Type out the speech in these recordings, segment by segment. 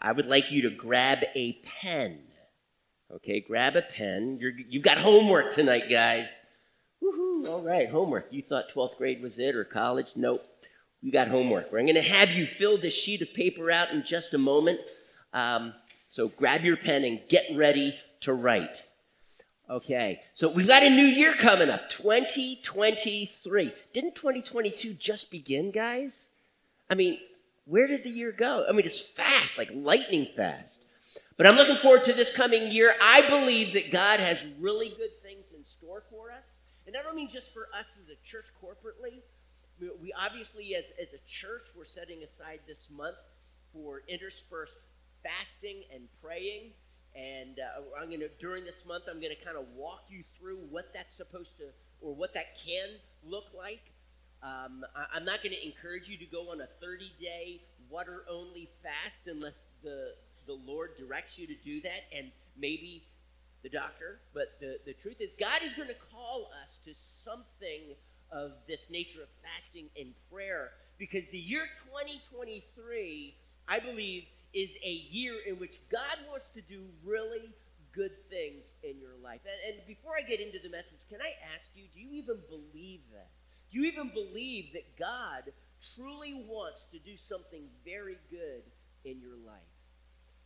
I would like you to grab a pen. Okay, grab a pen. You're, you've got homework tonight, guys. Woohoo! All right, homework. You thought 12th grade was it or college? Nope. We got homework. We're going to have you fill this sheet of paper out in just a moment. Um, so grab your pen and get ready to write. Okay, so we've got a new year coming up 2023. Didn't 2022 just begin, guys? I mean, where did the year go? I mean, it's fast, like lightning fast. But I'm looking forward to this coming year. I believe that God has really good things in store for us. And I don't mean just for us as a church corporately. We obviously, as, as a church, we're setting aside this month for interspersed fasting and praying. And uh, I'm going to, during this month, I'm going to kind of walk you through what that's supposed to, or what that can look like. Um, I, am not going to encourage you to go on a 30 day water only fast unless the, the Lord directs you to do that, and maybe the doctor. But the, the truth is, God is going to call us to something of this nature of fasting and prayer because the year 2023, I believe, is a year in which God wants to do really good things in your life. And, and, before I get into the message, can I ask you, do you even believe that? Do you even believe that God truly wants to do something very good in your life?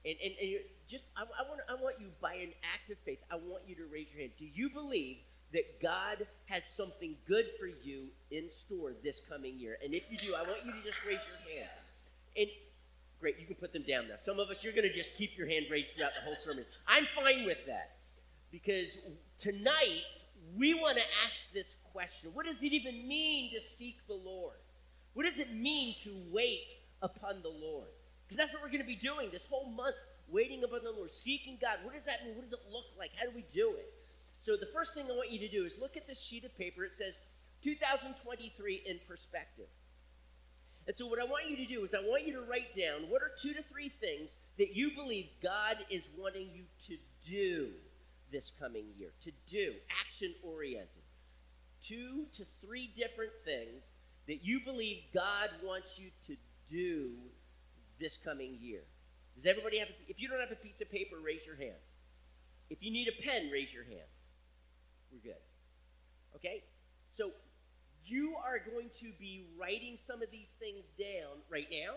And, and, and just, I, I, want, I want you, by an act of faith, I want you to raise your hand. Do you believe that God has something good for you in store this coming year? And if you do, I want you to just raise your hand. And great, you can put them down now. Some of us, you're going to just keep your hand raised throughout the whole sermon. I'm fine with that because tonight we want to ask this question What does it even mean to seek the Lord? What does it mean to wait upon the Lord? Because that's what we're going to be doing this whole month, waiting upon the Lord, seeking God. What does that mean? What does it look like? How do we do it? So, the first thing I want you to do is look at this sheet of paper. It says 2023 in perspective. And so, what I want you to do is, I want you to write down what are two to three things that you believe God is wanting you to do this coming year. To do, action oriented. Two to three different things that you believe God wants you to do this coming year. Does everybody have, a, if you don't have a piece of paper, raise your hand. If you need a pen, raise your hand. We're good. Okay? So you are going to be writing some of these things down right now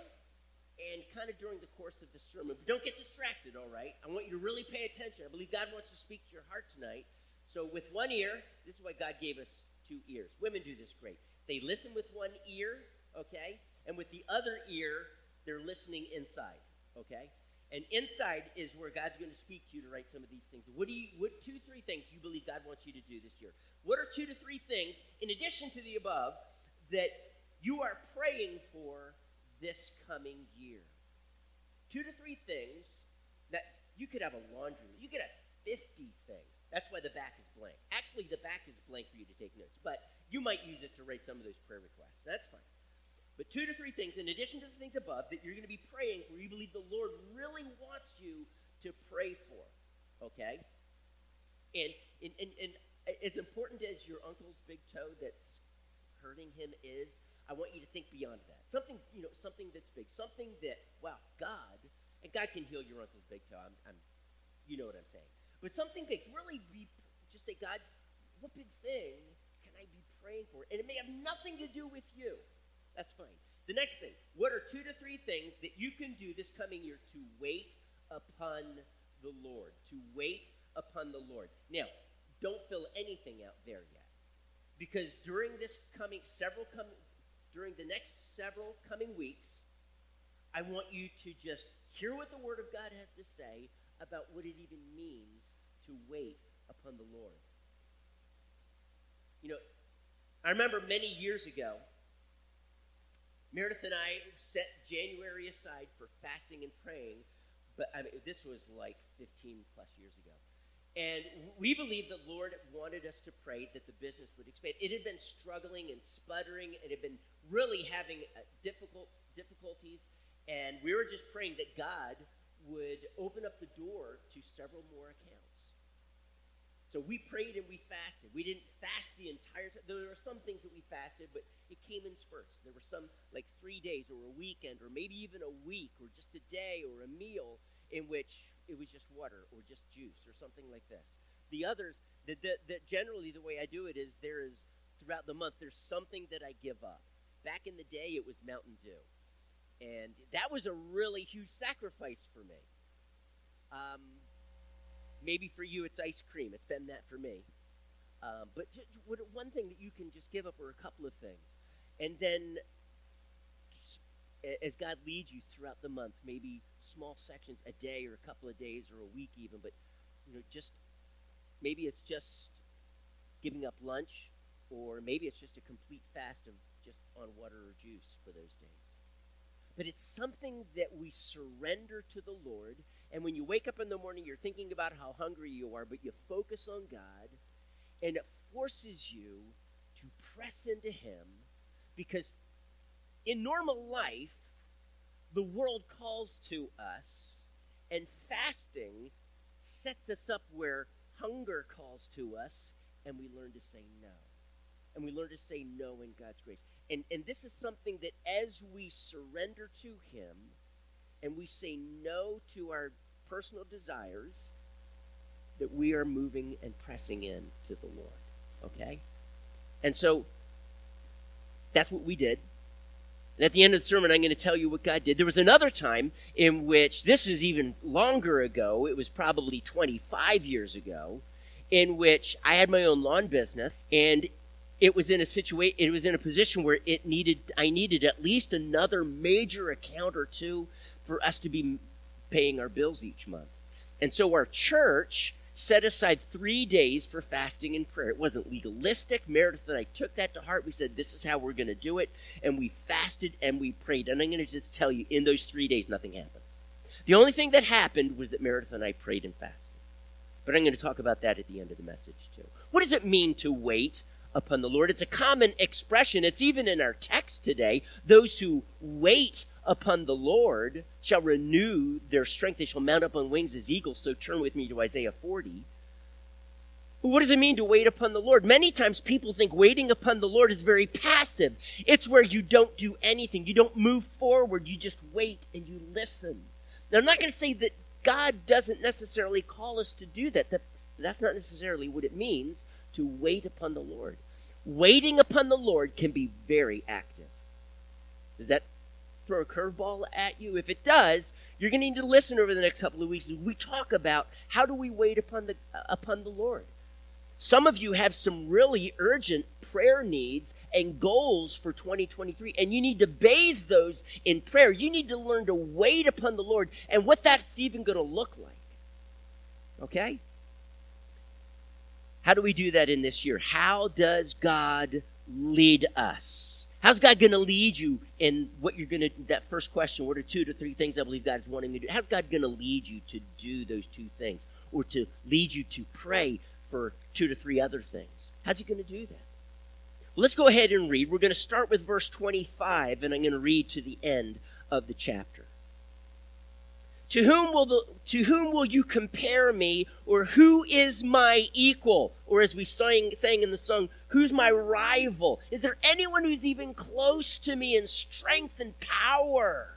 and kind of during the course of the sermon. But don't get distracted, all right? I want you to really pay attention. I believe God wants to speak to your heart tonight. So, with one ear, this is why God gave us two ears. Women do this great. They listen with one ear, okay? And with the other ear, they're listening inside, okay? And inside is where God's going to speak to you to write some of these things. What do you, what two, three things you believe God wants you to do this year? What are two to three things, in addition to the above, that you are praying for this coming year. Two to three things that you could have a laundry, you could have 50 things. That's why the back is blank. Actually, the back is blank for you to take notes, but you might use it to write some of those prayer requests. That's fine. But two to three things, in addition to the things above, that you're going to be praying for, you believe the Lord really wants you to pray for. Okay? And, and, and, and uh, as important as your uncle's big toe that's hurting him is, I want you to think beyond that. Something, you know, something that's big. Something that, wow, God, and God can heal your uncle's big toe. I'm, I'm you know what I'm saying. But something big. Really be, just say, God, what big thing can I be praying for? And it may have nothing to do with you. That's fine. The next thing, what are two to three things that you can do this coming year to wait upon the Lord? To wait upon the Lord. Now, don't fill anything out there yet. Because during this coming, several coming, during the next several coming weeks, I want you to just hear what the Word of God has to say about what it even means to wait upon the Lord. You know, I remember many years ago, Meredith and I set January aside for fasting and praying, but I mean, this was like 15 plus years ago. And we believe the Lord wanted us to pray that the business would expand. It had been struggling and sputtering. It had been really having uh, difficult difficulties, and we were just praying that God would open up the door to several more accounts. So we prayed and we fasted. We didn't fast the entire time. There were some things that we fasted, but it came in spurts. There were some like three days or a weekend or maybe even a week or just a day or a meal in which it was just water or just juice or something like this. The others, that generally the way I do it is there is throughout the month there's something that I give up. Back in the day, it was Mountain Dew, and that was a really huge sacrifice for me. Um, Maybe for you it's ice cream. It's been that for me. Um, but just, one thing that you can just give up, or a couple of things, and then as God leads you throughout the month, maybe small sections, a day or a couple of days or a week even, but you know, just maybe it's just giving up lunch, or maybe it's just a complete fast of just on water or juice for those days. But it's something that we surrender to the Lord and when you wake up in the morning, you're thinking about how hungry you are, but you focus on God, and it forces you to press into Him because in normal life, the world calls to us, and fasting sets us up where hunger calls to us, and we learn to say no. And we learn to say no in God's grace. And, and this is something that as we surrender to Him and we say no to our personal desires that we are moving and pressing in to the Lord. Okay? And so that's what we did. And at the end of the sermon, I'm going to tell you what God did. There was another time in which, this is even longer ago, it was probably 25 years ago, in which I had my own lawn business and it was in a situation it was in a position where it needed I needed at least another major account or two for us to be paying our bills each month. And so our church set aside three days for fasting and prayer. It wasn't legalistic. Meredith and I took that to heart. We said, this is how we're going to do it. And we fasted and we prayed. And I'm going to just tell you, in those three days, nothing happened. The only thing that happened was that Meredith and I prayed and fasted. But I'm going to talk about that at the end of the message, too. What does it mean to wait upon the Lord? It's a common expression. It's even in our text today. Those who wait upon the Lord shall renew their strength. They shall mount up on wings as eagles. So turn with me to Isaiah 40. what does it mean to wait upon the Lord? Many times people think waiting upon the Lord is very passive. It's where you don't do anything. You don't move forward. You just wait and you listen. Now, I'm not going to say that God doesn't necessarily call us to do that. that. That's not necessarily what it means to wait upon the Lord. Waiting upon the Lord can be very active. Does that throw a curveball at you? If it does, you're going to need to listen over the next couple of weeks as we talk about how do we wait upon the uh, upon the Lord. Some of you have some really urgent prayer needs and goals for 2023, and you need to bathe those in prayer. You need to learn to wait upon the Lord and what that's even going to look like. Okay? How do we do that in this year? How does God lead us? How's God going to lead you in what you're going to, that first question, what are two to three things I believe God is wanting to do? How's God going to lead you to do those two things? Or to lead you to pray for two to three other things? How's He going to do that? Well, let's go ahead and read. We're going to start with verse 25, and I'm going to read to the end of the chapter. To whom will the, to whom will you compare me, or who is my equal? Or as we sang, sang in the song, who's my rival? Is there anyone who's even close to me in strength and power?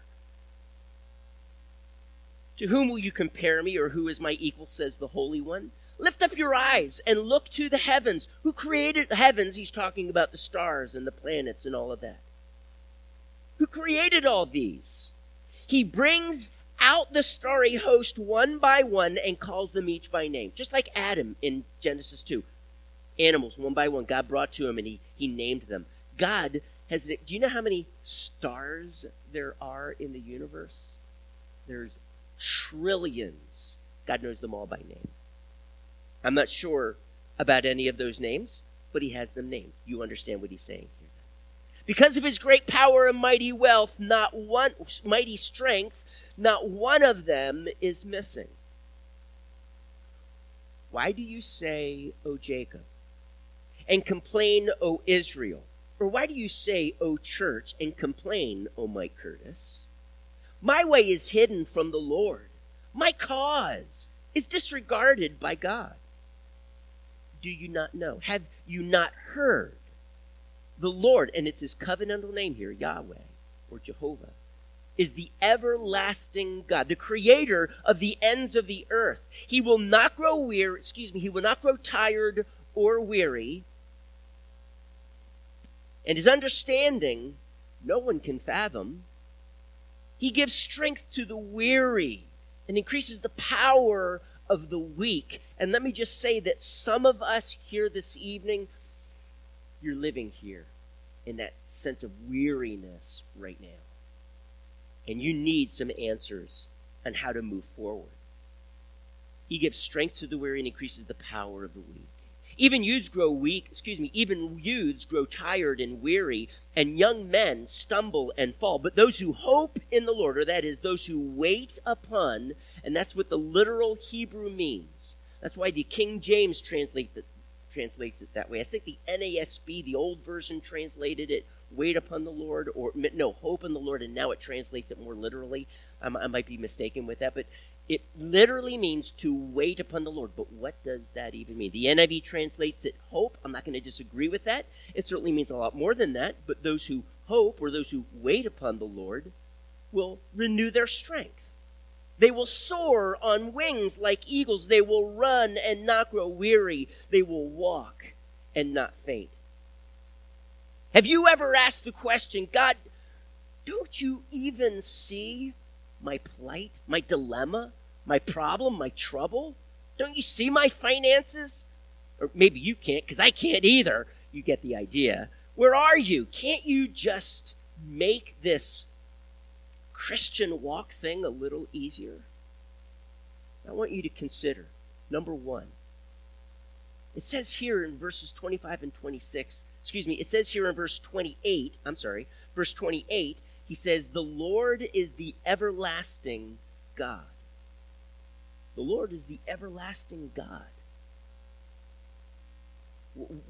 To whom will you compare me, or who is my equal, says the Holy One? Lift up your eyes and look to the heavens. Who created the heavens? He's talking about the stars and the planets and all of that. Who created all these? He brings out the starry host one by one and calls them each by name. Just like Adam in Genesis 2. Animals, one by one, God brought to him and he, he named them. God has, do you know how many stars there are in the universe? There's trillions. God knows them all by name. I'm not sure about any of those names, but he has them named. You understand what he's saying here. Because of his great power and mighty wealth, not one mighty strength, not one of them is missing. Why do you say, O Jacob, and complain, O Israel? Or why do you say, O church, and complain, O Mike Curtis? My way is hidden from the Lord. My cause is disregarded by God. do you not know? Have you not heard? The Lord, and it's his covenantal name here, Yahweh or Jehovah, is the everlasting God, the creator of the ends of the earth. He will not grow weary, excuse me, he will not grow tired or weary. And his understanding, no one can fathom. He gives strength to the weary and increases the power of the weak. And let me just say that some of us here this evening, you're living here in that sense of weariness right now and you need some answers on how to move forward. He gives strength to the weary and increases the power of the weak. Even youths grow weak, excuse me, even youths grow tired and weary, and young men stumble and fall. But those who hope in the Lord, or that is, those who wait upon, and that's what the literal Hebrew means. That's why the King James translate the, translates it that way. I think the NASB, the old version, translated it wait upon the Lord, or no, hope in the Lord, and now it translates it more literally. Um, I might be mistaken with that, but it literally means to wait upon the Lord. But what does that even mean? The NIV translates it hope. I'm not going to disagree with that. It certainly means a lot more than that, but those who hope or those who wait upon the Lord will renew their strength. They will soar on wings like eagles. They will run and not grow weary. They will walk and not faint. Have you ever asked the question, God, don't you even see my plight, my dilemma, my problem, my trouble? Don't you see my finances? Or maybe you can't, because I can't either. You get the idea. Where are you? Can't you just make this Christian walk thing a little easier? I want you to consider number one. It says here in verses 25 and 26 excuse me, it says here in verse 28, I'm sorry, verse 28, he says, The Lord is the everlasting God. The Lord is the everlasting God.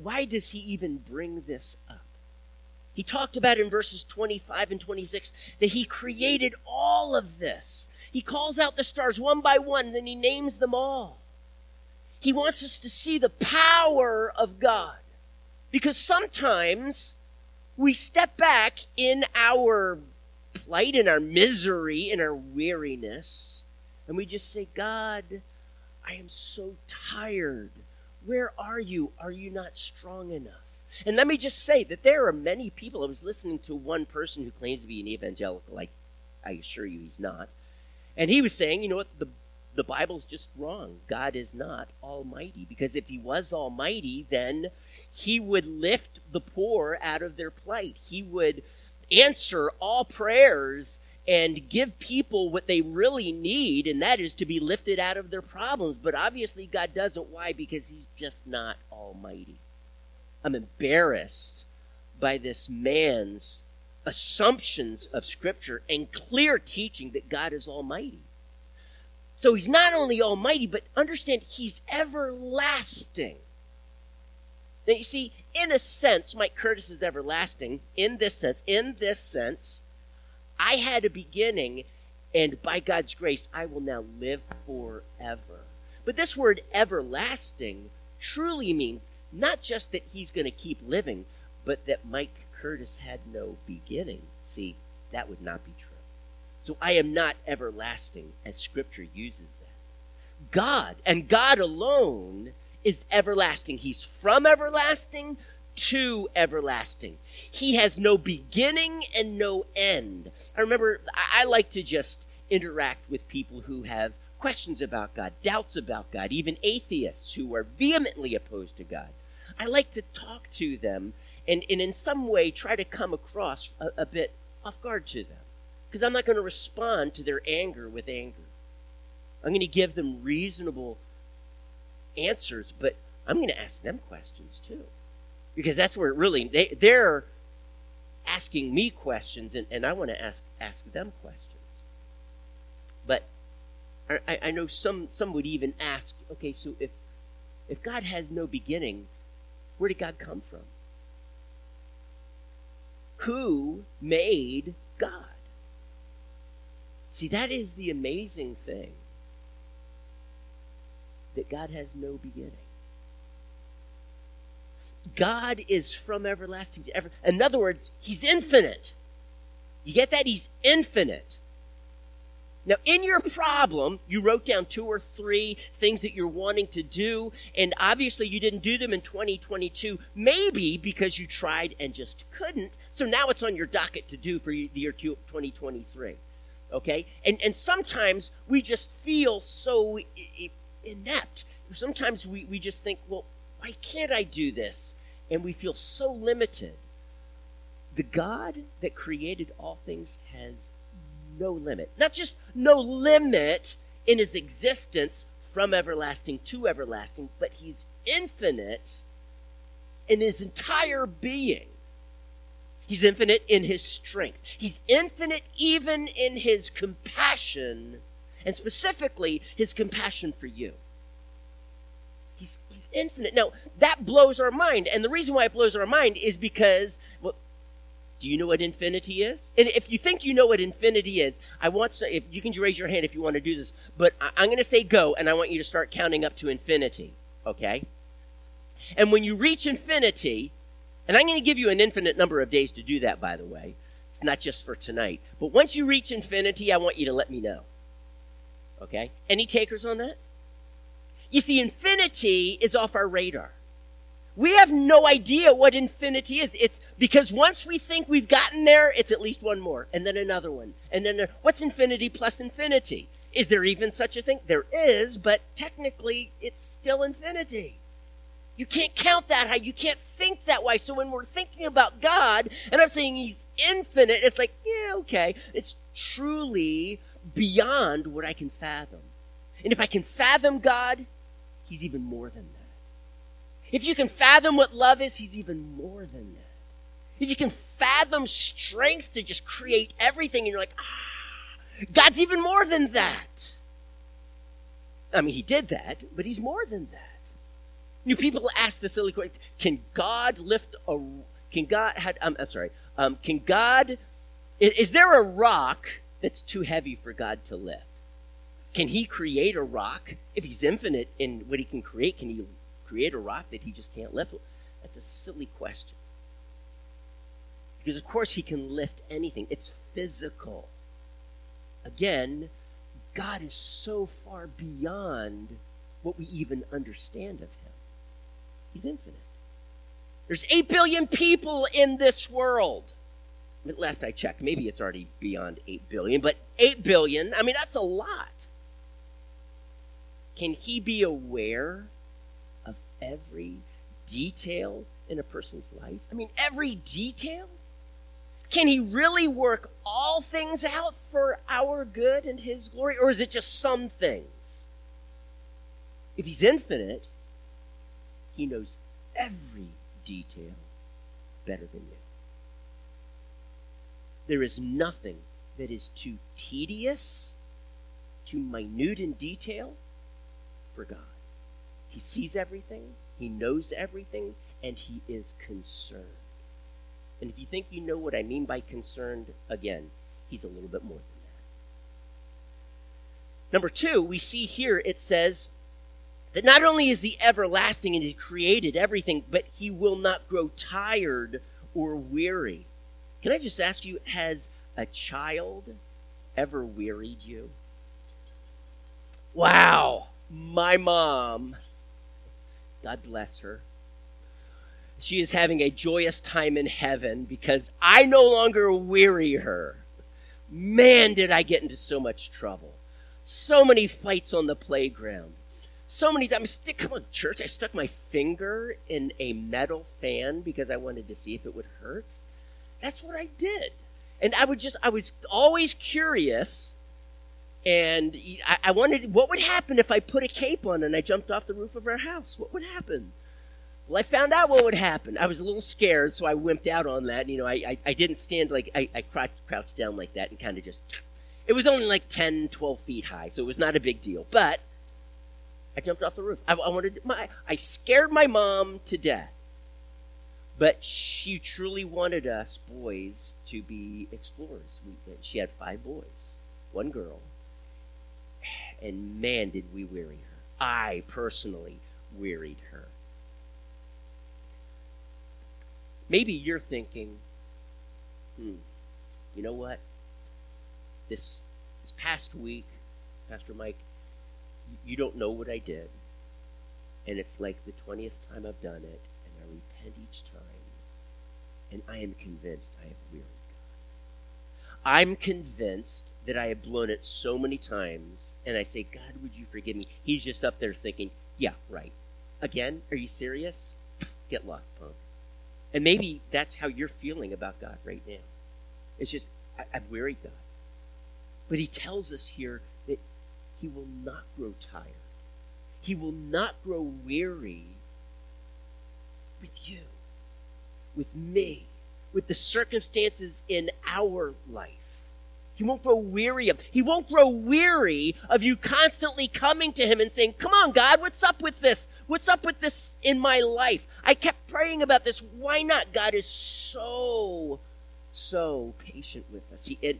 Why does he even bring this up? He talked about in verses 25 and 26 that he created all of this. He calls out the stars one by one, then he names them all. He wants us to see the power of God. Because sometimes we step back in our plight, in our misery, in our weariness, and we just say, God, I am so tired. Where are you? Are you not strong enough? And let me just say that there are many people. I was listening to one person who claims to be an evangelical. Like, I assure you he's not. And he was saying, you know what? The, the Bible's just wrong. God is not almighty. Because if he was almighty, then he would lift the poor out of their plight. He would answer all prayers and give people what they really need, and that is to be lifted out of their problems. But obviously, God doesn't. Why? Because He's just not almighty. I'm embarrassed by this man's assumptions of Scripture and clear teaching that God is almighty. So He's not only almighty, but understand He's everlasting. Now, you see, in a sense, Mike Curtis is everlasting. In this sense, in this sense, I had a beginning, and by God's grace, I will now live forever. But this word everlasting truly means not just that he's going to keep living, but that Mike Curtis had no beginning. See, that would not be true. So I am not everlasting as Scripture uses that. God, and God alone, is everlasting. He's from everlasting to everlasting. He has no beginning and no end. I remember I, like to just interact with people who have questions about God, doubts about God, even atheists who are vehemently opposed to God. I like to talk to them and, and in some way try to come across a, a bit off guard to them. Because I'm not going to respond to their anger with anger. I'm going to give them reasonable answers, but I'm going to ask them questions too. Because that's where it really, they, they're asking me questions, and, and I want to ask, ask them questions. But I, I know some, some would even ask, okay, so if, if God has no beginning, where did God come from? Who made God? See, that is the amazing thing that God has no beginning. God is from everlasting to ever. In other words, He's infinite. You get that? He's infinite. Now, in your problem, you wrote down two or three things that you're wanting to do, and obviously you didn't do them in 2022, maybe because you tried and just couldn't. So now it's on your docket to do for the year 2023. Okay? And, and sometimes we just feel so inept. Sometimes we, we just think, well, why can't I do this? And we feel so limited. The God that created all things has no limit. Not just no limit in his existence from everlasting to everlasting, but he's infinite in his entire being. He's infinite in his strength. He's infinite even in his compassion, and specifically his compassion for you. He's, he's infinite. Now, that blows our mind. And the reason why it blows our mind is because, well, do you know what infinity is? And if you think you know what infinity is, I want to, if you can raise your hand if you want to do this, but I, I'm going to say go, and I want you to start counting up to infinity, okay? And when you reach infinity, and I'm going to give you an infinite number of days to do that, by the way. It's not just for tonight. But once you reach infinity, I want you to let me know. Okay? Any takers on that? You see, infinity is off our radar. We have no idea what infinity is. It's because once we think we've gotten there, it's at least one more, and then another one, and then what's infinity plus infinity? Is there even such a thing? There is, but technically, it's still infinity. You can't count that high. You can't think that way. So when we're thinking about God, and I'm saying He's infinite, it's like, yeah, okay. It's truly beyond what I can fathom. And if I can fathom God, He's even more than that. If you can fathom what love is, He's even more than that. If you can fathom strength to just create everything, and you're like, ah, God's even more than that. I mean, He did that, but He's more than that. You people ask the silly question: Can God lift a? Can God? Um, I'm sorry. Um, can God? Is, is there a rock that's too heavy for God to lift? Can he create a rock? If he's infinite in what he can create, can he create a rock that he just can't lift? That's a silly question. Because, of course, he can lift anything, it's physical. Again, God is so far beyond what we even understand of him. He's infinite. There's 8 billion people in this world. Last I checked, maybe it's already beyond 8 billion, but 8 billion, I mean, that's a lot. Can he be aware of every detail in a person's life? I mean, every detail? Can he really work all things out for our good and his glory? Or is it just some things? If he's infinite, he knows every detail better than you. There is nothing that is too tedious, too minute in detail for God. He sees everything, He knows everything, and He is concerned. And if you think you know what I mean by concerned, again, He's a little bit more than that. Number two, we see here it says that not only is He everlasting and He created everything, but He will not grow tired or weary. Can I just ask you, has a child ever wearied you? Wow my mom, God bless her, she is having a joyous time in heaven because I no longer weary her. Man, did I get into so much trouble. So many fights on the playground. So many times, come on, church, I stuck my finger in a metal fan because I wanted to see if it would hurt. That's what I did. And I would just, I was always curious and I, I, wanted, what would happen if I put a cape on and I jumped off the roof of our house? What would happen? Well, I found out what would happen. I was a little scared, so I wimped out on that. You know, I, I, I didn't stand like, I, I crouched, crouched down like that and kind of just, it was only like 10, 12 feet high, so it was not a big deal. But I jumped off the roof. I, I wanted, my, I scared my mom to death. But she truly wanted us boys to be explorers. We, she had five boys, one girl and man, did we weary her. I personally wearied her. Maybe you're thinking, hmm, you know what? This this past week, Pastor Mike, you don't know what I did. And it's like the 20th time I've done it, and I repent each time. And I am convinced I have wearied God. I'm convinced that I have blown it so many times, and I say, God, would you forgive me? He's just up there thinking, yeah, right. Again? Are you serious? Get lost, punk. And maybe that's how you're feeling about God right now. It's just, I, I've wearied God. But he tells us here that he will not grow tired. He will not grow weary with you, with me, with the circumstances in our life. He won't grow weary of. He won't grow weary of you constantly coming to him and saying, "Come on, God, what's up with this? What's up with this in my life? I kept praying about this. Why not?" God is so so patient with us. He, and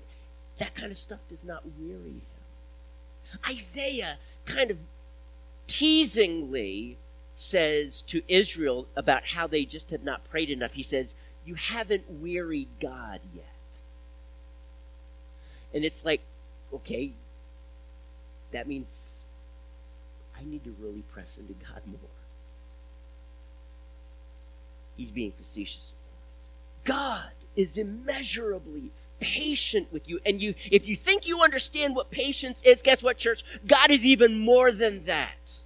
that kind of stuff does not weary him. Isaiah kind of teasingly says to Israel about how they just have not prayed enough. He says, You haven't wearied God yet. And it's like, okay, that means I need to really press into God more. He's being facetious, God is immeasurably patient with you. And you if you think you understand what patience is, guess what, church? God is even more than that.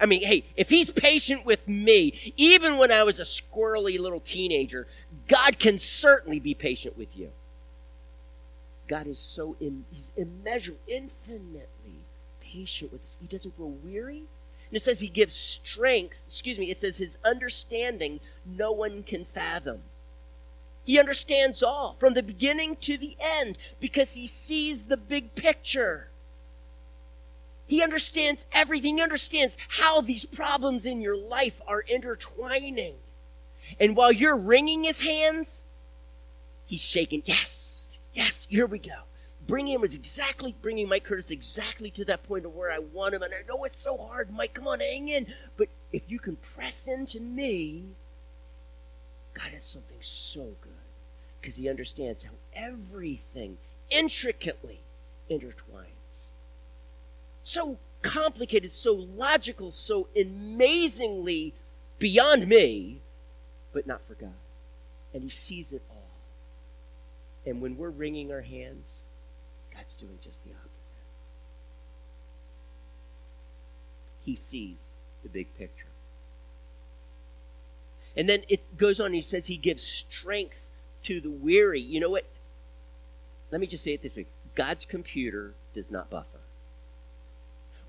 I mean, hey, if he's patient with me, even when I was a squirrely little teenager, God can certainly be patient with you. God is so he's immeasurable, infinitely patient with us. He doesn't grow weary. And it says he gives strength, excuse me, it says his understanding no one can fathom. He understands all from the beginning to the end because he sees the big picture. He understands everything. He understands how these problems in your life are intertwining. And while you're wringing his hands, he's shaking. Yes, yes, here we go. Bringing him is exactly bringing Mike Curtis exactly to that point of where I want him. And I know it's so hard, Mike. Come on, hang in. But if you can press into me, God has something so good because he understands how everything intricately intertwines. So complicated, so logical, so amazingly beyond me, but not for God. And he sees it all. And when we're wringing our hands, God's doing just the opposite. He sees the big picture. And then it goes on, he says he gives strength to the weary. You know what? Let me just say it this way God's computer does not buffer.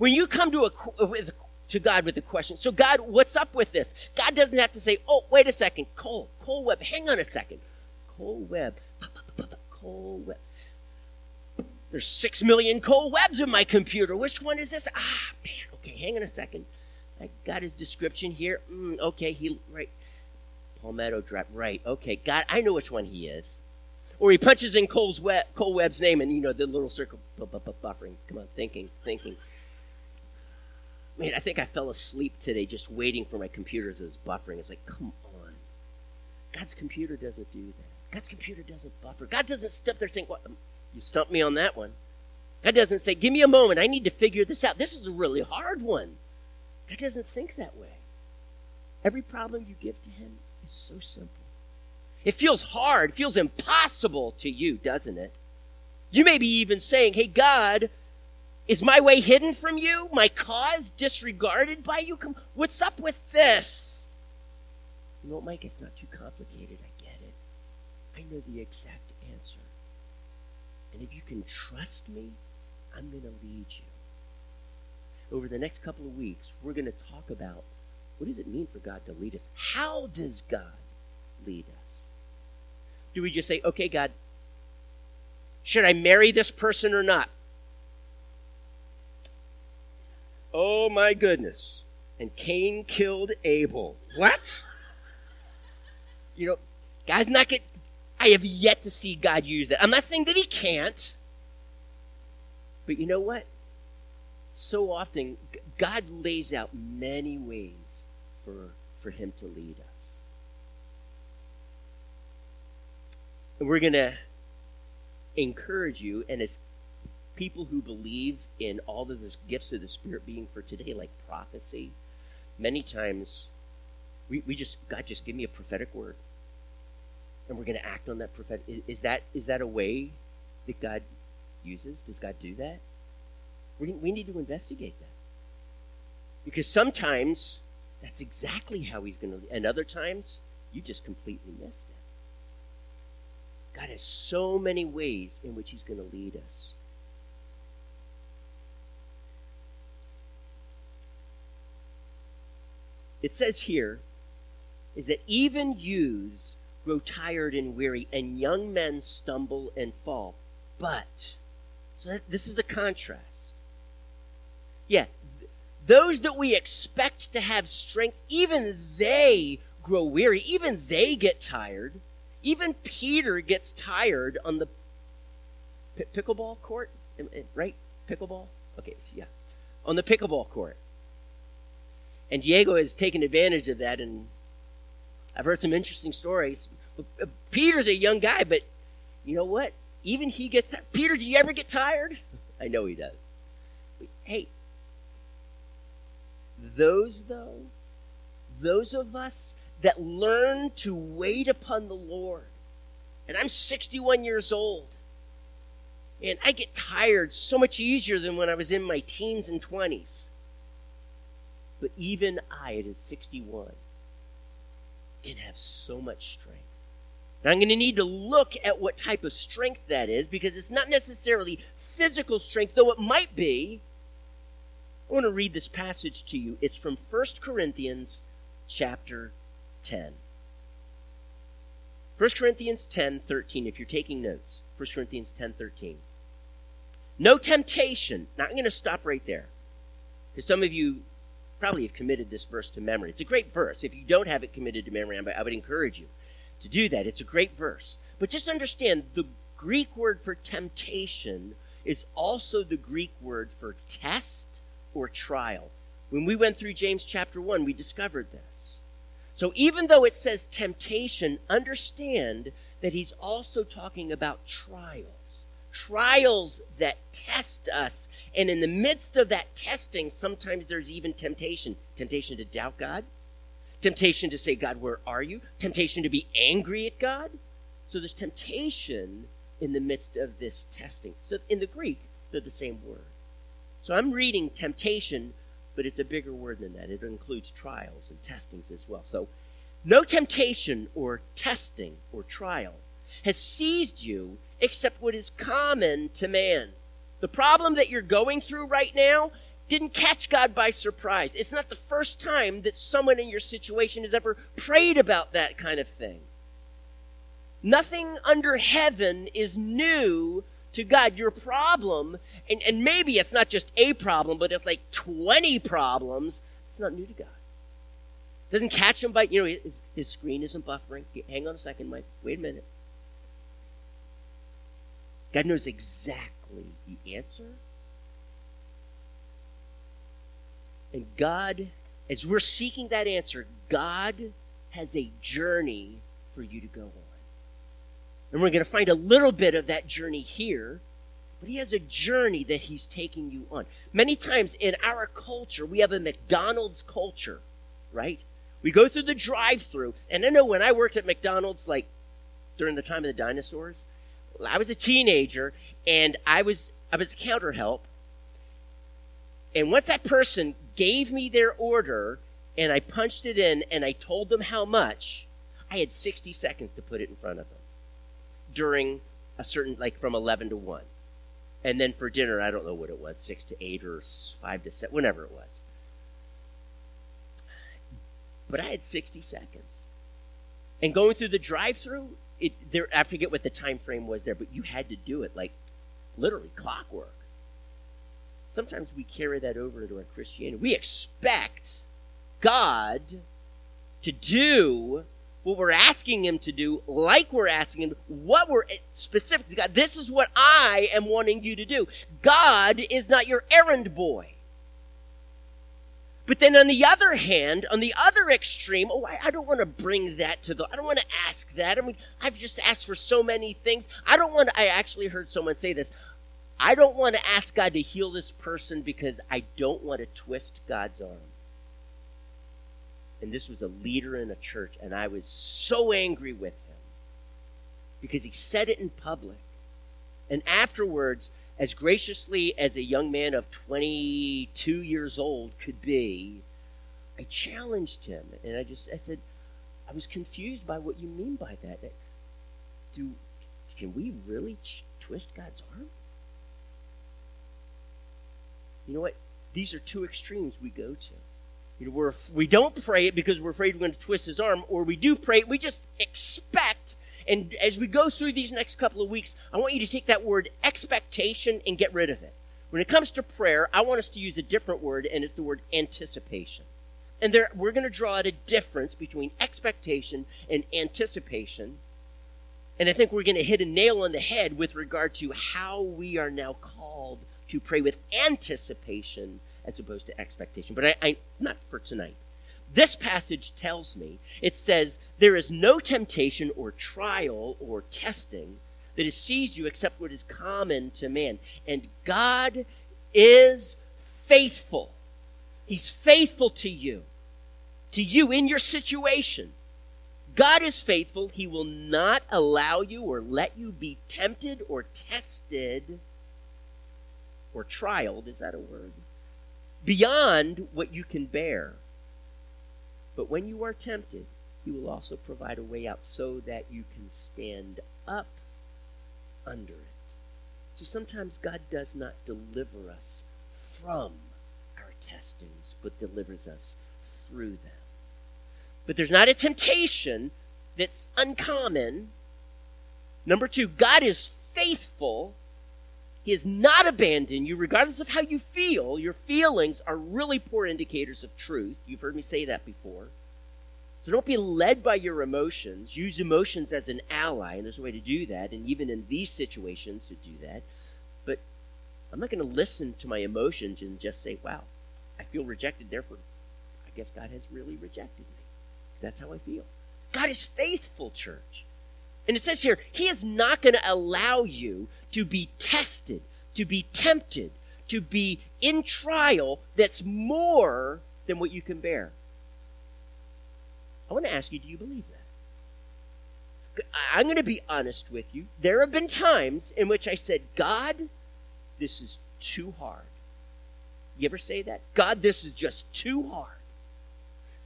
When you come to a with to God with a question, so God, what's up with this? God doesn't have to say, "Oh, wait a second, Cole, Cole Webb, hang on a second, Cole Webb, Cole Webb." There's six million Cole Webbs in my computer. Which one is this? Ah, man. Okay, hang on a second. I got his description here. Mm, okay, he right. Palmetto Drive. Right. Okay. God, I know which one he is. Or he punches in Cole's Web, Cole Webb's name, and you know the little circle buffering. Come on, thinking, thinking. Man, I think I fell asleep today just waiting for my computer was buffering. It's like, come on. God's computer doesn't do that. God's computer doesn't buffer. God doesn't step there saying, "What? Um, you stumped me on that one." God doesn't say, "Give me a moment. I need to figure this out. This is a really hard one." God doesn't think that way. Every problem you give to Him, is so simple. It feels hard, it feels impossible to you, doesn't it? You may be even saying, Hey, God, is my way hidden from you? My cause disregarded by you? Come, what's up with this? You know, Mike, it's not too complicated. I get it. I know the exact answer. And if you can trust me, I'm going to lead you. Over the next couple of weeks, we're going to talk about what does it mean for God to lead us? How does God lead us? Do we just say, okay, God, should I marry this person or not? Oh my goodness. And Cain killed Abel. What? You know, God's not get I have yet to see God use that. I'm not saying that he can't. But you know what? So often God lays out many ways for, for him to lead us. And we're going to encourage you, and as people who believe in all of the gifts of the Spirit being for today, like prophecy, many times we, we just, God, just give me a prophetic word. And we're going to act on that prophetic. Is, is, that is that a way that God uses? Does God do that? We, we need to investigate that. Because sometimes that's exactly how He's going to, and other times you just completely missed it. God has so many ways in which He's going to lead us. It says here is that even youths grow tired and weary, and young men stumble and fall. But, so that, this is a contrast. Yeah, those that we expect to have strength, even they grow weary, even they get tired. Even Peter gets tired on the p- pickleball court, right? Pickleball? Okay, yeah. On the pickleball court. And Diego has taken advantage of that, and I've heard some interesting stories. Peter's a young guy, but you know what? Even he gets tired. Peter, do you ever get tired? I know he does. But, hey, those, though, those of us that learn to wait upon the Lord, and I'm 61 years old, and I get tired so much easier than when I was in my teens and 20s. But even I, at 61, can have so much strength. I'm going to need to look at what type of strength that is because it's not necessarily physical strength, though it might be. I want to read this passage to you. It's from 1 Corinthians chapter 10. 1 Corinthians 10 13, if you're taking notes. 1 Corinthians 10 13. No temptation. Now, I'm going to stop right there. Because some of you probably have committed this verse to memory. It's a great verse. If you don't have it committed to memory, I would encourage you to do that. It's a great verse. But just understand the Greek word for temptation is also the Greek word for test or trial. When we went through James chapter 1, we discovered this. So even though it says temptation, understand that he's also talking about trials. Trials that test us. And in the midst of that testing, sometimes there's even temptation temptation to doubt God, temptation to say, God, where are you? Temptation to be angry at God. So there's temptation in the midst of this testing. So in the Greek, they're the same word. So I'm reading temptation, but it's a bigger word than that. It includes trials and testings as well. So no temptation or testing or trial has seized you except what is common to man. The problem that you're going through right now didn't catch God by surprise. It's not the first time that someone in your situation has ever prayed about that kind of thing. Nothing under heaven is new to God. Your problem, and, and maybe it's not just a problem, but it's like 20 problems, it's not new to God. Doesn't catch him by, you know, his, his screen isn't buffering. Hang on a second, Mike. Wait a minute. God knows exactly the answer. And God, as we're seeking that answer, God has a journey for you to go on. And we're going to find a little bit of that journey here, but he has a journey that he's taking you on. Many times in our culture, we have a McDonald's culture, right? We go through the drive through, and I know when I worked at McDonald's, like during the time of the dinosaurs, I was a teenager and I was I was counter help. And once that person gave me their order and I punched it in and I told them how much, I had 60 seconds to put it in front of them during a certain, like from 11 to 1. And then for dinner, I don't know what it was, 6 to 8 or 5 to 7, whatever it was. But I had 60 seconds. And going through the drive through, it there I forget what the time frame was there, but you had to do it like literally clockwork. Sometimes we carry that over into our Christianity. We expect God to do what we're asking him to do, like we're asking him, what we're specifically, God, this is what I am wanting you to do. God is not your errand boy. But then on the other hand, on the other extreme, oh, I, I don't want to bring that to the, I don't want to ask that. I mean, I've just asked for so many things. I don't want I actually heard someone say this. I don't want to ask God to heal this person because I don't want to twist God's arm. And this was a leader in a church, and I was so angry with him because he said it in public. And afterwards, as graciously as a young man of 22 years old could be, I challenged him. And I just, I said, I was confused by what you mean by that. Do, can we really ch- twist God's arm? You know what? These are two extremes we go to. You know, we're, we don't pray it because we're afraid we're going to twist his arm, or we do pray it, we just expect and as we go through these next couple of weeks, I want you to take that word expectation and get rid of it. When it comes to prayer, I want us to use a different word, and it's the word anticipation. And there, we're going to draw out a difference between expectation and anticipation. And I think we're going to hit a nail on the head with regard to how we are now called to pray with anticipation as opposed to expectation. But I, I not for tonight. This passage tells me, it says, there is no temptation or trial or testing that has seized you except what is common to man. And God is faithful. He's faithful to you, to you in your situation. God is faithful. He will not allow you or let you be tempted or tested or trialed. Is that a word? Beyond what you can bear. But when you are tempted, he will also provide a way out so that you can stand up under it. See, sometimes God does not deliver us from our testings, but delivers us through them. But there's not a temptation that's uncommon. Number two, God is faithful. He has not abandoned you, regardless of how you feel. Your feelings are really poor indicators of truth. You've heard me say that before. So don't be led by your emotions. Use emotions as an ally, and there's a way to do that, and even in these situations to do that. But I'm not going to listen to my emotions and just say, wow, I feel rejected, therefore I guess God has really rejected me. That's how I feel. God is faithful, church. And it says here, He is not going to allow you to be tested, to be tempted, to be in trial that's more than what you can bear. I want to ask you, do you believe that? I'm going to be honest with you. There have been times in which I said, God, this is too hard. You ever say that? God, this is just too hard.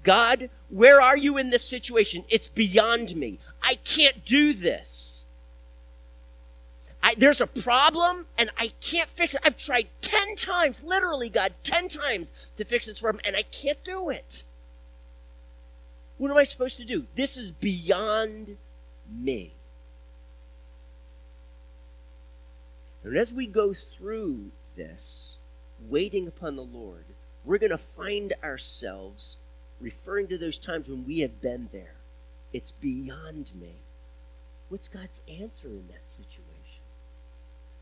God, where are you in this situation? It's beyond me. I can't do this. I, there's a problem and I can't fix it. I've tried 10 times, literally, God, 10 times to fix this problem and I can't do it. What am I supposed to do? This is beyond me. And as we go through this, waiting upon the Lord, we're going to find ourselves referring to those times when we have been there. It's beyond me. What's God's answer in that situation?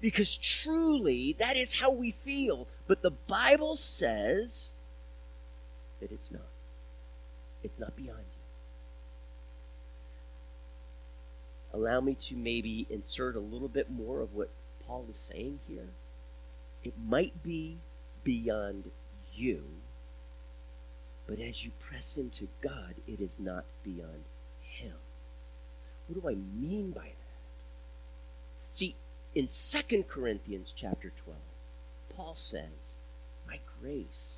Because truly, that is how we feel. But the Bible says that it's not. It's not beyond you. Allow me to maybe insert a little bit more of what Paul is saying here. It might be beyond you, but as you press into God, it is not beyond. What do I mean by that? See, in 2 Corinthians chapter 12, Paul says, My grace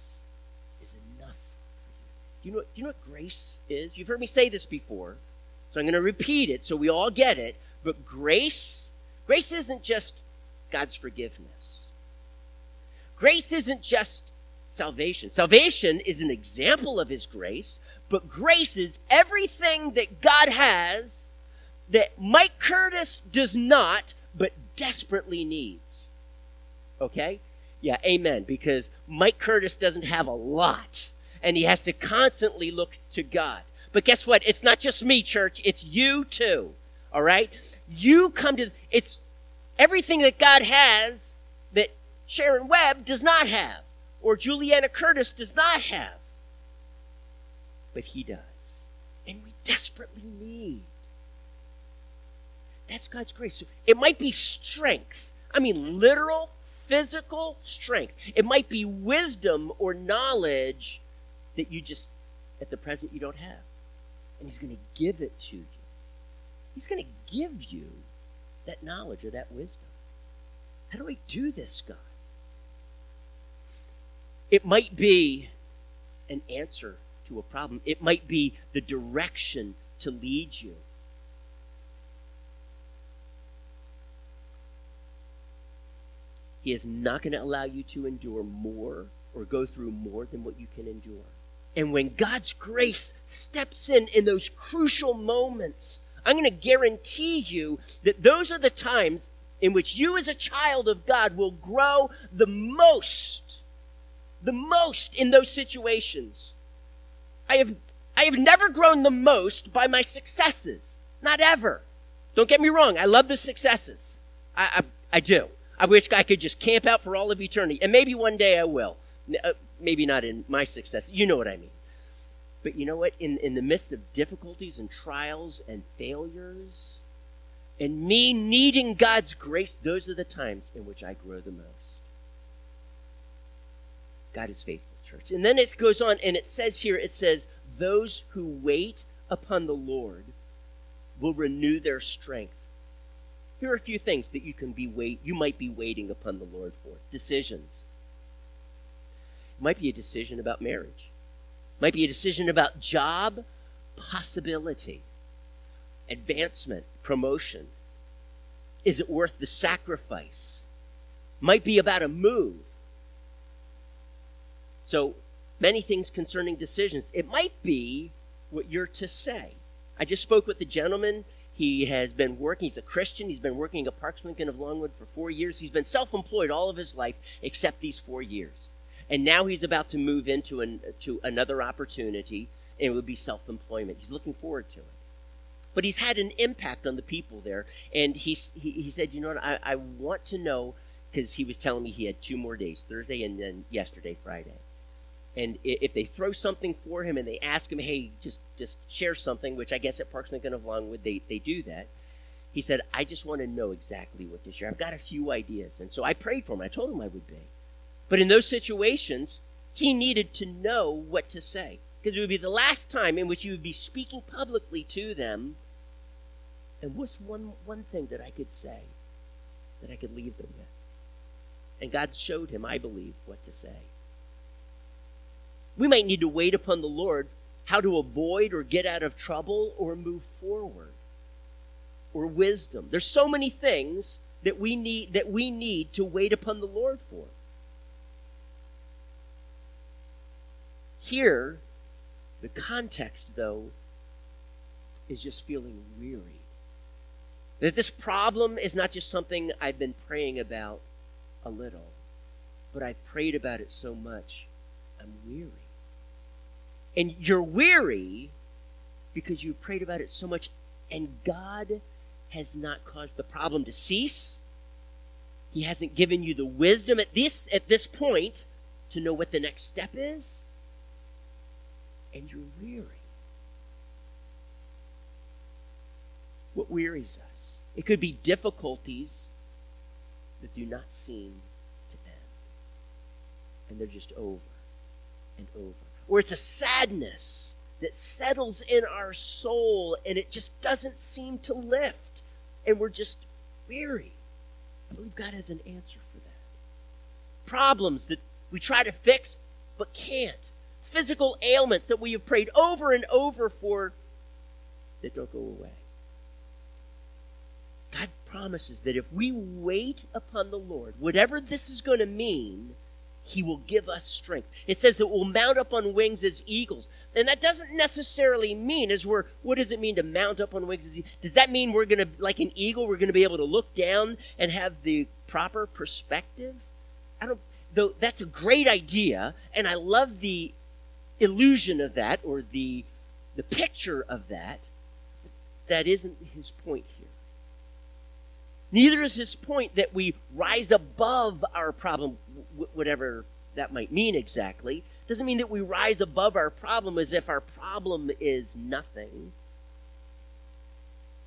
is enough for you. do you know, do you know what grace is? You've heard me say this before, so I'm going to repeat it so we all get it. But grace, grace isn't just God's forgiveness. Grace isn't just salvation. Salvation is an example of His grace, but grace is everything that God has that Mike Curtis does not, but desperately needs. Okay? Yeah, amen. Because Mike Curtis doesn't have a lot and he has to constantly look to God. But guess what? It's not just me, church. It's you too. All right? You come to, it's everything that God has that Sharon Webb does not have, or Juliana Curtis does not have. but He does. And we desperately need. That's God's grace. It might be strength. I mean, literal, physical strength. It might be wisdom or knowledge that you just, at the present, you don't have. And He's going to give it to you. He's going to give you that knowledge or that wisdom. How do I do this, God? It might be an answer to a problem, it might be the direction to lead you. He is not going to allow you to endure more or go through more than what you can endure. And when God's grace steps in in those crucial moments, I'm going to guarantee you that those are the times in which you, as a child of God, will grow the most. The most in those situations. I have, I have never grown the most by my successes. Not ever. Don't get me wrong. I love the successes. I, I, I do. I wish I could just camp out for all of eternity. And maybe one day I will. Uh, maybe not in my success. You know what I mean. But you know what? In, in the midst of difficulties and trials and failures, and me needing God's grace, those are the times in which I grow the most. God is faithful, church. And then it goes on, and it says here, it says, Those who wait upon the Lord will renew their strength. Here are a few things that you can be wait you might be waiting upon the Lord for. Decisions. It might be a decision about marriage. It Might be a decision about job possibility, advancement, promotion. Is it worth the sacrifice? Might be about a move. So, many things concerning decisions. It might be what you're to say. I just spoke with the gentleman. He has been working, he's a Christian. He's been working at Parks Lincoln of Longwood for four years. He's been self employed all of his life except these four years. And now he's about to move into an, to another opportunity, and it would be self employment. He's looking forward to it. But he's had an impact on the people there. And he, he, he said, You know what? I, I want to know, because he was telling me he had two more days Thursday and then yesterday, Friday. And if they throw something for him and they ask him, hey, just, just share something, which I guess at Parks Lincoln of Longwood they, they do that. He said, I just want to know exactly what to share. I've got a few ideas. And so I prayed for him. I told him I would be. But in those situations, he needed to know what to say. Because it would be the last time in which he would be speaking publicly to them. And what's one, one thing that I could say that I could leave them with? And God showed him, I believe, what to say. We might need to wait upon the Lord how to avoid or get out of trouble or move forward or wisdom. There's so many things that we need that we need to wait upon the Lord for. Here, the context, though, is just feeling weary. That this problem is not just something I've been praying about a little, but I've prayed about it so much, I'm weary. And you're weary because you prayed about it so much, and God has not caused the problem to cease. He hasn't given you the wisdom at this at this point to know what the next step is and you're weary. What wearies us? It could be difficulties that do not seem to end. And they're just over and over. Or it's a sadness that settles in our soul and it just doesn't seem to lift. And we're just weary. I believe God has an answer for that. Problems that we try to fix but can't physical ailments that we have prayed over and over for that don't go away. God promises that if we wait upon the Lord, whatever this is going to mean, He will give us strength. It says that we'll mount up on wings as eagles. And that doesn't necessarily mean, as we're, what does it mean to mount up on wings as eagles? Does that mean we're to, like an eagle, we're to be able to look down and have the proper perspective? I don't, though that's a great idea, and I love the illusion of that or the, the picture of that, that isn't his point here. Neither is his point that we rise above our problem, whatever that might mean exactly. Doesn't mean that we rise above our problem as if our problem is nothing.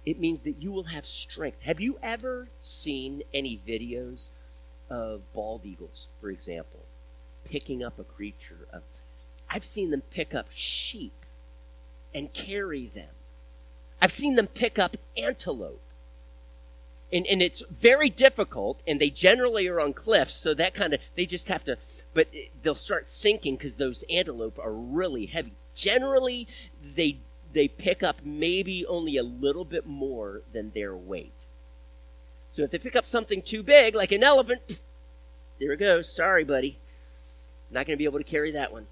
It means that you will have strength. Have you ever seen any videos of bald eagles, for example, picking up a creature? Of, I've seen them pick up sheep and carry them. I've seen them pick up antelope and, and it's very difficult and they generally are on cliffs so that kind of they just have to but they'll start sinking because those antelope are really heavy. Generally they they pick up maybe only a little bit more than their weight. So if they pick up something too big like an elephant there it goes. Sorry buddy. Not going to be able to carry that one.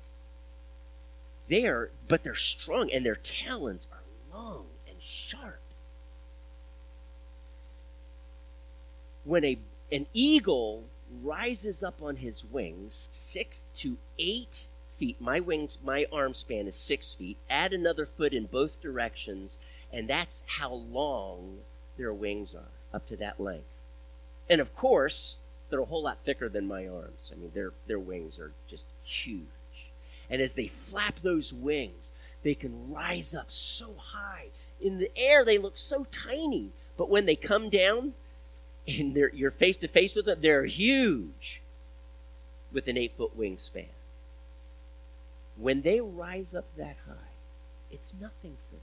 They're but they're strong and their talons are long and sharp when a, an eagle rises up on his wings, six to eight feet, my wings, my arm span is six feet, add another foot in both directions, and that's how long their wings are, up to that length. And of course, they're a whole lot thicker than my arms. I mean, their, their wings are just huge. And as they flap those wings, they can rise up so high. In the air, they look so tiny. But when they come down, and you're face to face with them, they're huge with an eight foot wingspan. When they rise up that high, it's nothing for them.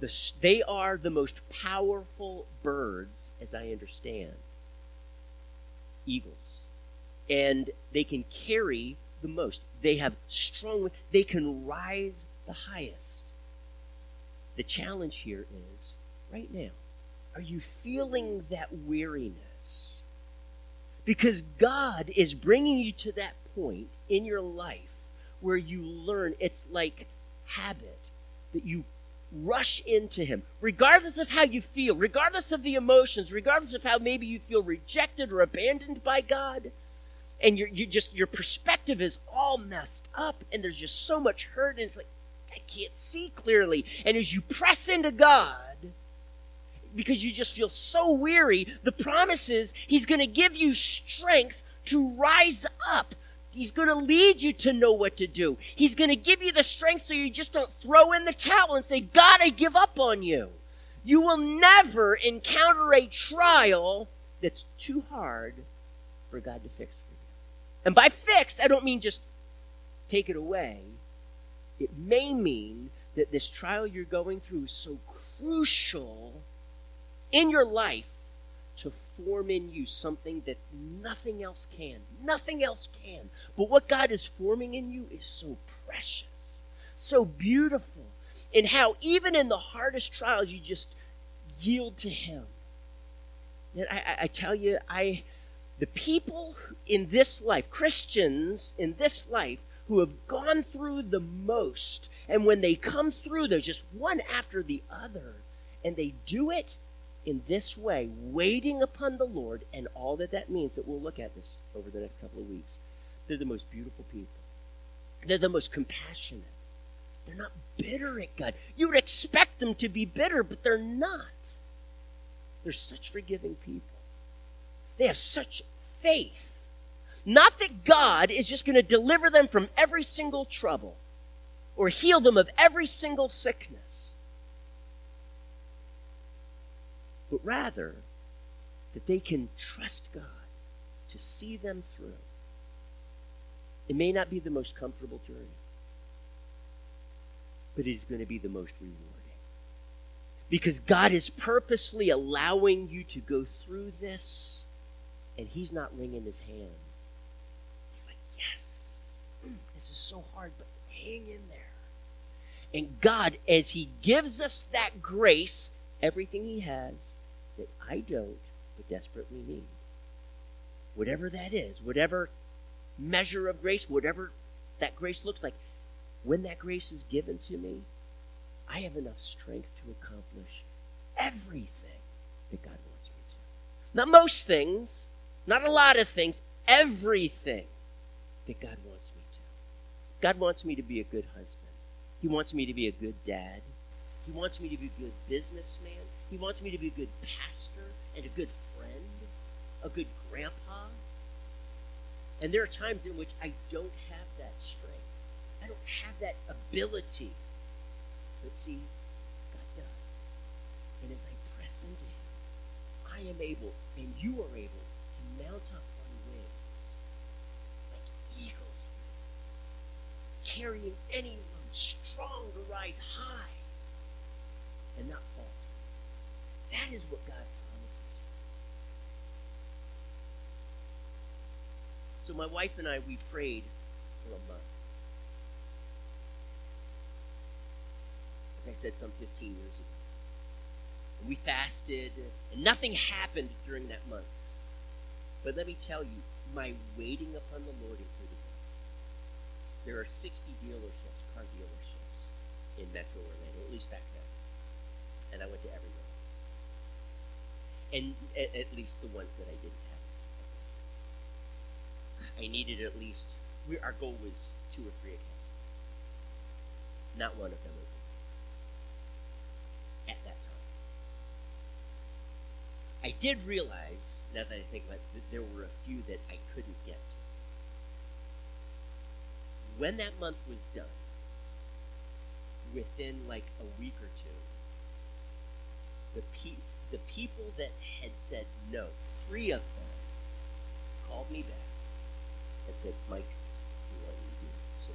The, they are the most powerful birds, as I understand, eagles. And they can carry the most. They have strong, they can rise the highest. The challenge here is right now are you feeling that weariness? Because God is bringing you to that point in your life where you learn it's like habit that you rush into Him, regardless of how you feel, regardless of the emotions, regardless of how maybe you feel rejected or abandoned by God. And you you just your perspective is all messed up, and there's just so much hurt, and it's like I can't see clearly. And as you press into God, because you just feel so weary, the promise is He's going to give you strength to rise up. He's going to lead you to know what to do. He's going to give you the strength so you just don't throw in the towel and say, God, I give up on you. You will never encounter a trial that's too hard for God to fix for you. And by fix, I don't mean just take it away. It may mean that this trial you're going through is so crucial in your life to form in you something that nothing else can. Nothing else can. But what God is forming in you is so precious, so beautiful, and how even in the hardest trials you just yield to Him. And I, I, tell you, I the people in this life, Christians in this life, who have gone through the most, and when they come through, they're just one after the other, and they do it in this way, waiting upon the Lord and all that that means, that we'll look at this over the next couple of weeks. They're the most beautiful people. They're the most compassionate. They're not bitter at God. You would expect them to be bitter, but they're not. They're such forgiving people. They have such faith. Not that God is just going to deliver them from every single trouble or heal them of every single sickness. But rather that they can trust God to see them through. It may not be the most comfortable journey, but it is going to be the most rewarding. Because God is purposely allowing you to go through this, and He's not wringing His hands. He's like, yes, mm, this is so hard, but hang in there. And God, as He gives us that grace, everything He has, I don't, but desperately need. Whatever that is, whatever measure of grace, whatever that grace looks like, when that grace is given to me, I have enough strength to accomplish everything that God wants me to. Not most things, not a lot of things, everything that God wants me to. God wants me to be a good husband. He wants me to be a good dad. He wants me to be a good businessman. He wants me to be a good pastor and a good friend, a good grandpa. And there are times in which I don't have that strength. I don't have that ability. But see, God does. And as I press into Him, I am able, and you are able, to mount up on wings like eagle's wings, carrying anyone strong to rise high and not fall. That is what God promises. So my wife and I, we prayed for a month. As I said, some 15 years ago. And we fasted, and nothing happened during that month. But let me tell you, my waiting upon the Lord included this. There are 60 dealerships, car dealerships, in Metro Orlando, at least back then. And I went to every one. And at, least the ones that I didn't have. I needed at least, we, our goal was two or three accounts. Not one of them opened at that time. I did realize, now that I think about it, that there were a few that I couldn't get to. When that month was done, within like a week or two, the pe- the people that had said no, three of them, called me back and said, Mike, we want you to.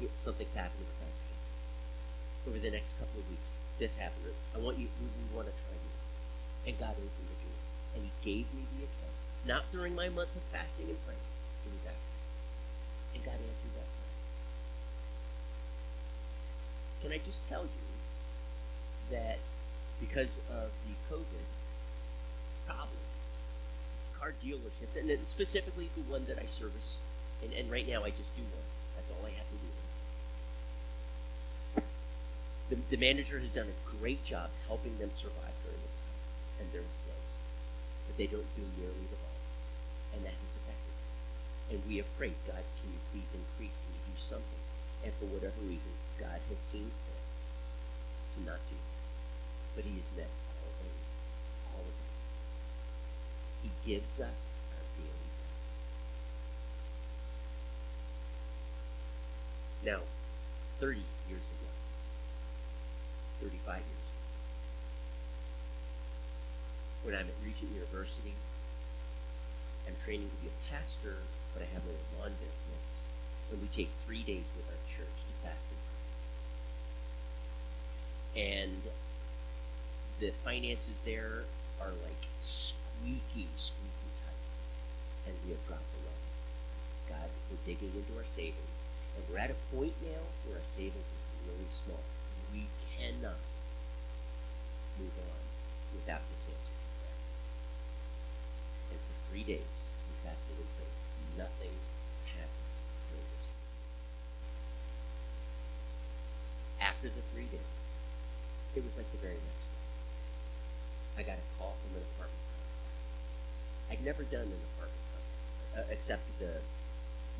You know, something's happening with that team. Over the next couple of weeks, this happened. I want you, we, we want to try you. And God opened the door. And He gave me the accounts. Not during my month of fasting and praying. It was after. And God answered that prayer. Can I just tell you that because of the COVID problems, car dealerships, and then specifically the one that I service, and, and right now I just do one. That's all I have to do. The, the manager has done a great job helping them survive during this time, and they're afloat. But they don't do nearly the volume, and that has affected them. And we have prayed, God, can you please increase? Can you do something? And for whatever reason, God has seen fit to not do. But He is met all all of our. He gives us our daily bread. Now, 30 years ago, 35 years ago, when I'm at Regent University, I'm training to be a pastor, but I have my own lawn business, and we take three days with our church to fast and pray. And the finances there are like squeaky, squeaky tight, and we have dropped the loan. God, we're digging into our savings, and we're at a point now where our savings is really small. We cannot move on without this answer to prayer. And for three days, we fasted and prayed. Nothing happened during this. After the three days, it was like the very next. I got a call from an apartment. I'd never done an apartment complex, uh, except the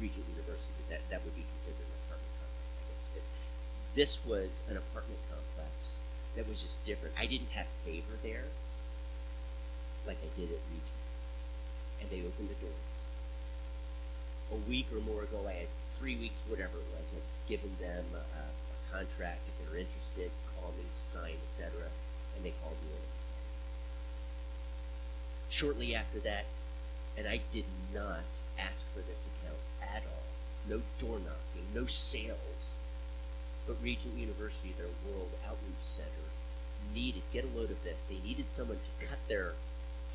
Regent University. That, that would be considered an apartment complex, I guess. This was an apartment complex that was just different. I didn't have favor there like I did at Regent. And they opened the doors. A week or more ago, I had three weeks, whatever it was, I'd given them a, a contract. If they're interested, call me, sign, etc. And they called me in. Shortly after that, and I did not ask for this account at all. No door knocking, no sales. But Regent University, their World Outreach Center, needed, get a load of this, they needed someone to cut their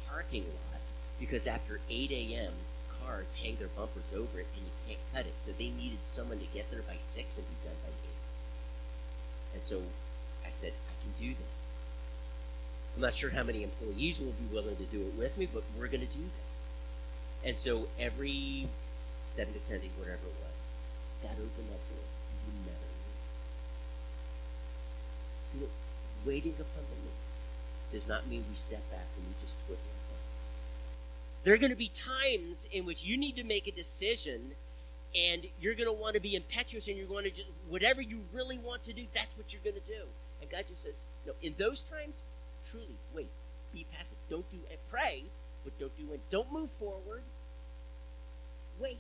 parking lot because after 8 a.m., cars hang their bumpers over it and you can't cut it. So they needed someone to get there by 6 and be done by 8. And so I said, I can do that. I'm not sure how many employees will be willing to do it with me, but we're going to do that. And so every 7 to 10 days, whatever it was, that opened that door. You never knew. You know, waiting upon the Lord does not mean we step back and we just twiddle our thumbs. There are going to be times in which you need to make a decision and you're going to want to be impetuous and you're going to just, whatever you really want to do, that's what you're going to do. And God just says, no, in those times, truly, wait, be passive. Don't do, and pray, but don't do, and don't move forward. wait.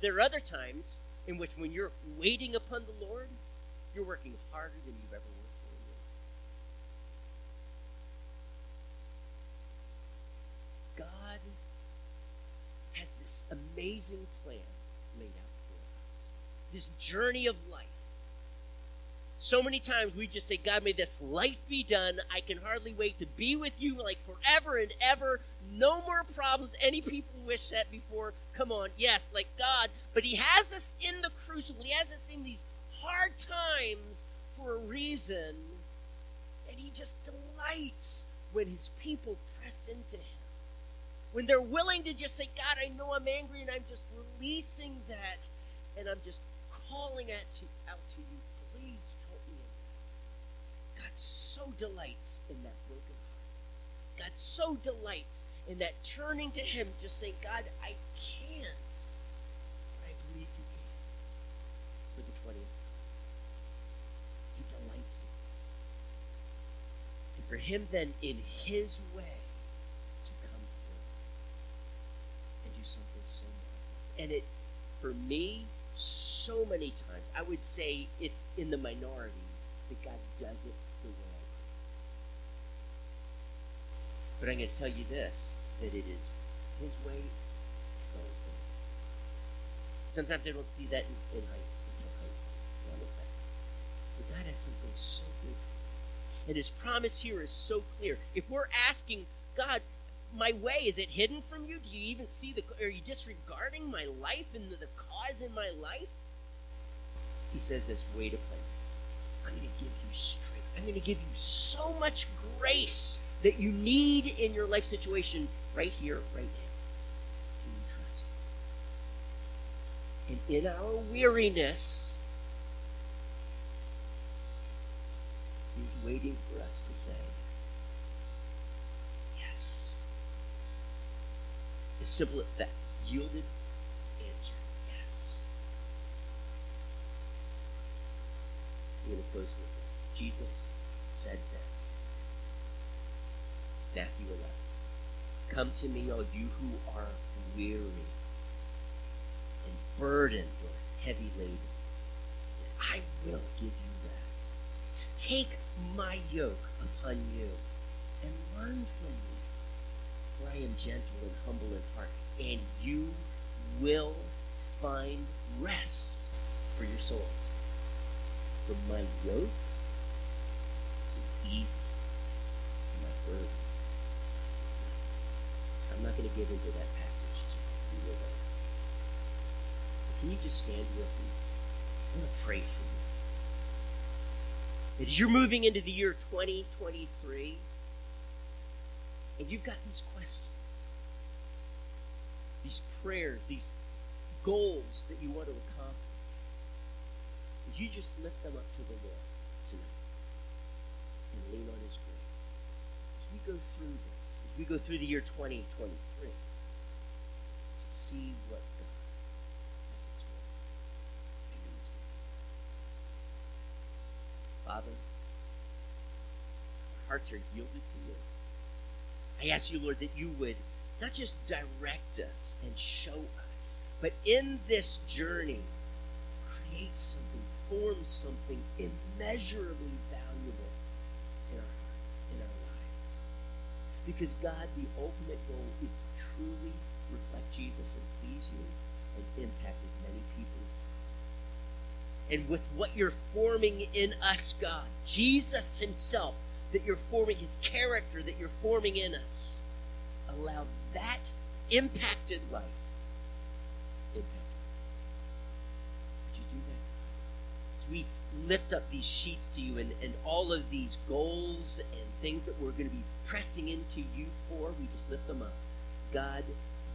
There are other times in which when you're waiting upon the Lord, you're working harder than you've ever worked. God has this amazing plan laid out for us. This journey of life. So many times we just say, God, may this life be done. I can hardly wait to be with you like forever and ever. No more problems. Any people wish that before? Come on, yes, like God. But He has us in the crucible. He has us in these hard times for a reason. And He just delights when His people press into Him. When they're willing to just say, God, I know I'm angry and I'm just releasing that. And I'm just calling to, out to you. Please help me in this. God so delights in that broken heart. God so delights in that turning to Him, just saying, God, I can't, I believe you can. For the 20th He delights in And for Him then, in His way, to come through and do something so marvelous. And it, for me, so many times, I would say it's in the minority that God does it the way. But I'm going to tell you this that it is His way. Sometimes I don't see that in, in high school. But God has something so good. And His promise here is so clear. If we're asking, God, my way, is it hidden from you? Do you even see the, are you disregarding my life and the, the cause in my life? He says this, wait a minute. I'm going to give you strength. I'm going to give you so much grace that you need in your life situation right here, right now. Can you trust? And in our weariness, He's waiting for us to say, Yes. As simple as that. Yielded answer, yes. With. Jesus said this. Matthew 11. Come to me, all you who are weary and burdened or heavy laden, and I will give you rest. Take my yoke upon you and learn from me, for I am gentle and humble in heart, and you will find rest for your souls. For my yoke is easy, and my burden I'm not going to get into that passage today. Can you just stand with me? I'm going to pray for you. As you're moving into the year 2023, and you've got these questions, these prayers, these goals that you want to accomplish, you just lift them up to the Lord tonight and lean on His grace? As we go through this, as we go through the year 2023 to see what God has in store. Father, our hearts are yielded to you. I ask you, Lord, that you would not just direct us and show us, but in this journey, create something, form something immeasurably valuable in our hearts, in our lives. Because God, the ultimate goal is to truly reflect Jesus and please you and impact as many people as possible. And with what you're forming in us, God, Jesus Himself, that you're forming His character, that you're forming in us, allow that impacted life we lift up these sheets to you and, and all of these goals and things that we're going to be pressing into you for, we just lift them up. God,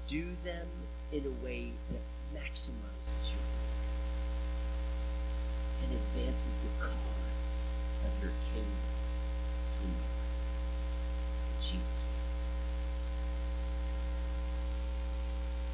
do them in a way that maximizes you and advances the cause of your kingdom through Jesus